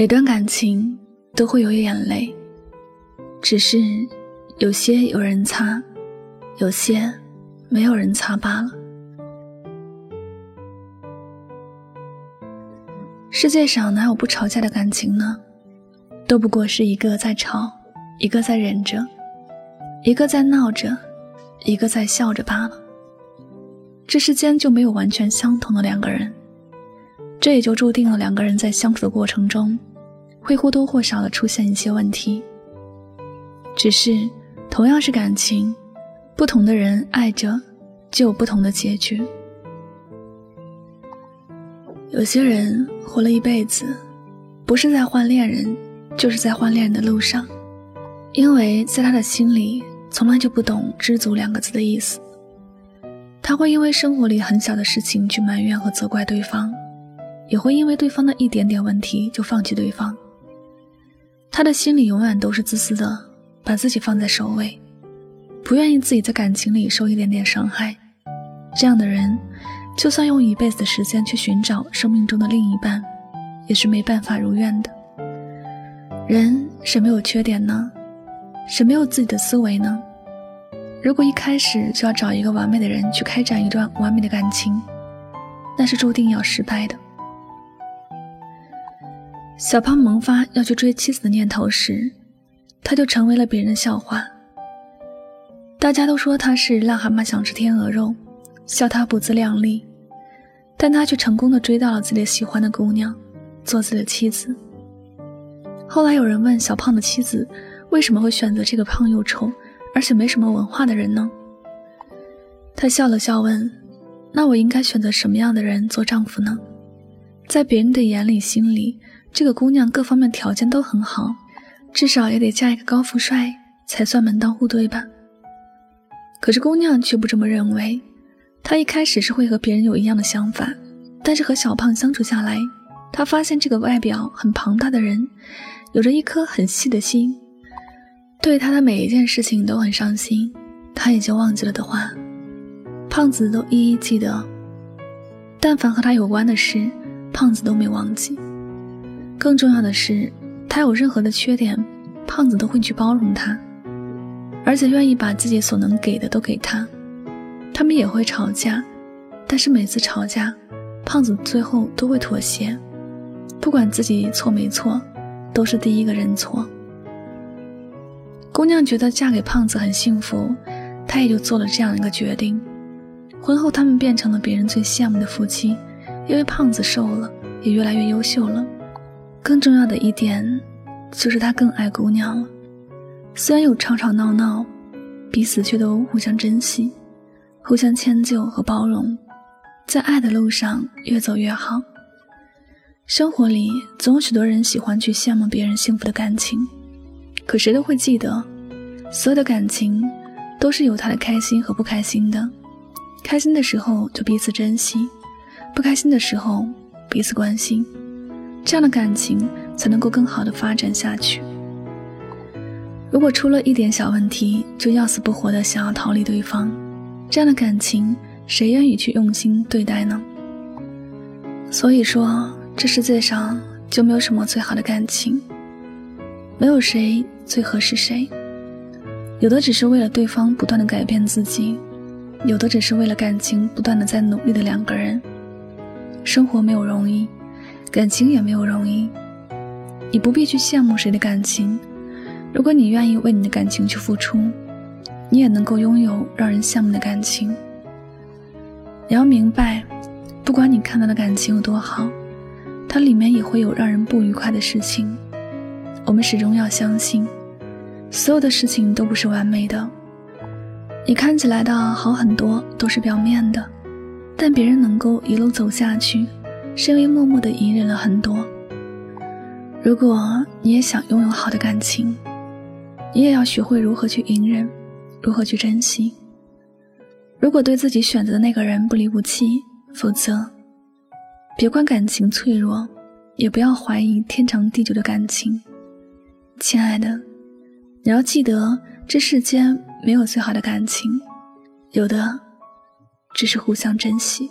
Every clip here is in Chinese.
每段感情都会有眼泪，只是有些有人擦，有些没有人擦罢了。世界上哪有不吵架的感情呢？都不过是一个在吵，一个在忍着，一个在闹着，一个在笑着罢了。这世间就没有完全相同的两个人，这也就注定了两个人在相处的过程中。会或多或少的出现一些问题，只是同样是感情，不同的人爱着，就有不同的结局。有些人活了一辈子，不是在换恋人，就是在换恋人的路上，因为在他的心里，从来就不懂“知足”两个字的意思。他会因为生活里很小的事情去埋怨和责怪对方，也会因为对方的一点点问题就放弃对方。他的心里永远都是自私的，把自己放在首位，不愿意自己在感情里受一点点伤害。这样的人，就算用一辈子的时间去寻找生命中的另一半，也是没办法如愿的。人谁没有缺点呢？谁没有自己的思维呢？如果一开始就要找一个完美的人去开展一段完美的感情，那是注定要失败的。小胖萌发要去追妻子的念头时，他就成为了别人的笑话。大家都说他是癞蛤蟆想吃天鹅肉，笑他不自量力，但他却成功的追到了自己喜欢的姑娘，做自己的妻子。后来有人问小胖的妻子，为什么会选择这个胖又丑，而且没什么文化的人呢？他笑了笑问：“那我应该选择什么样的人做丈夫呢？”在别人的眼里、心里。这个姑娘各方面条件都很好，至少也得嫁一个高富帅才算门当户对吧？可是姑娘却不这么认为，她一开始是会和别人有一样的想法，但是和小胖相处下来，她发现这个外表很庞大的人，有着一颗很细的心，对她的每一件事情都很上心，他也就忘记了的话，胖子都一一记得，但凡和他有关的事，胖子都没忘记。更重要的是，他有任何的缺点，胖子都会去包容他，而且愿意把自己所能给的都给他。他们也会吵架，但是每次吵架，胖子最后都会妥协，不管自己错没错，都是第一个认错。姑娘觉得嫁给胖子很幸福，她也就做了这样一个决定。婚后，他们变成了别人最羡慕的夫妻，因为胖子瘦了，也越来越优秀了。更重要的一点，就是他更爱姑娘了。虽然有吵吵闹闹，彼此却都互相珍惜，互相迁就和包容，在爱的路上越走越好。生活里总有许多人喜欢去羡慕别人幸福的感情，可谁都会记得，所有的感情都是有他的开心和不开心的。开心的时候就彼此珍惜，不开心的时候彼此关心。这样的感情才能够更好的发展下去。如果出了一点小问题就要死不活的想要逃离对方，这样的感情谁愿意去用心对待呢？所以说，这世界上就没有什么最好的感情，没有谁最合适谁。有的只是为了对方不断的改变自己，有的只是为了感情不断的在努力的两个人。生活没有容易。感情也没有容易，你不必去羡慕谁的感情。如果你愿意为你的感情去付出，你也能够拥有让人羡慕的感情。你要明白，不管你看到的感情有多好，它里面也会有让人不愉快的事情。我们始终要相信，所有的事情都不是完美的。你看起来的好很多都是表面的，但别人能够一路走下去。是因为默默的隐忍了很多。如果你也想拥有好的感情，你也要学会如何去隐忍，如何去珍惜。如果对自己选择的那个人不离不弃，否则，别管感情脆弱，也不要怀疑天长地久的感情。亲爱的，你要记得，这世间没有最好的感情，有的只是互相珍惜。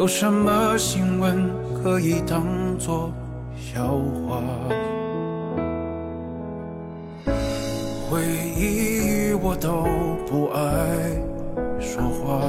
有什么新闻可以当作笑话？回忆我都不爱说话，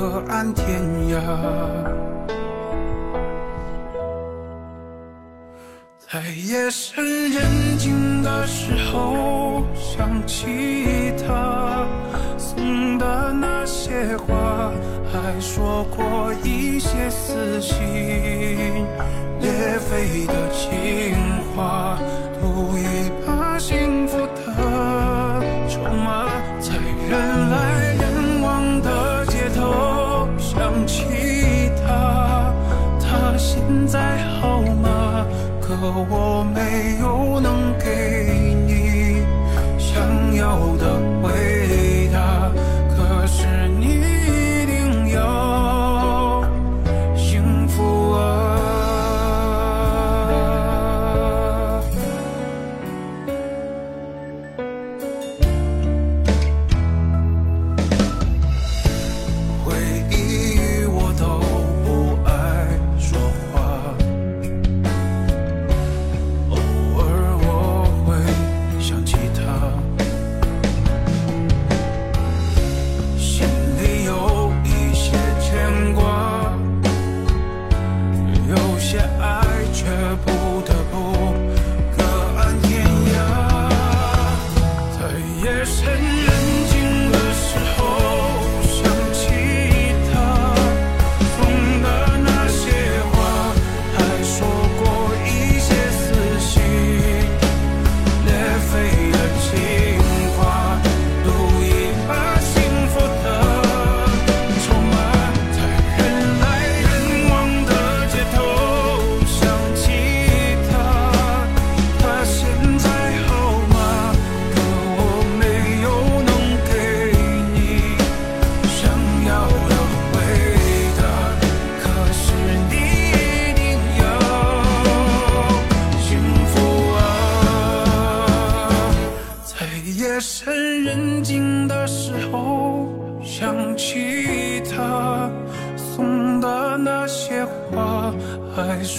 各安天涯，在夜深人静的时候想起他送的那些花，还说过一些私心可我没有能给你想要的回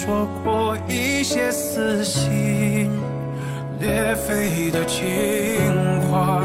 说过一些撕心裂肺的情话。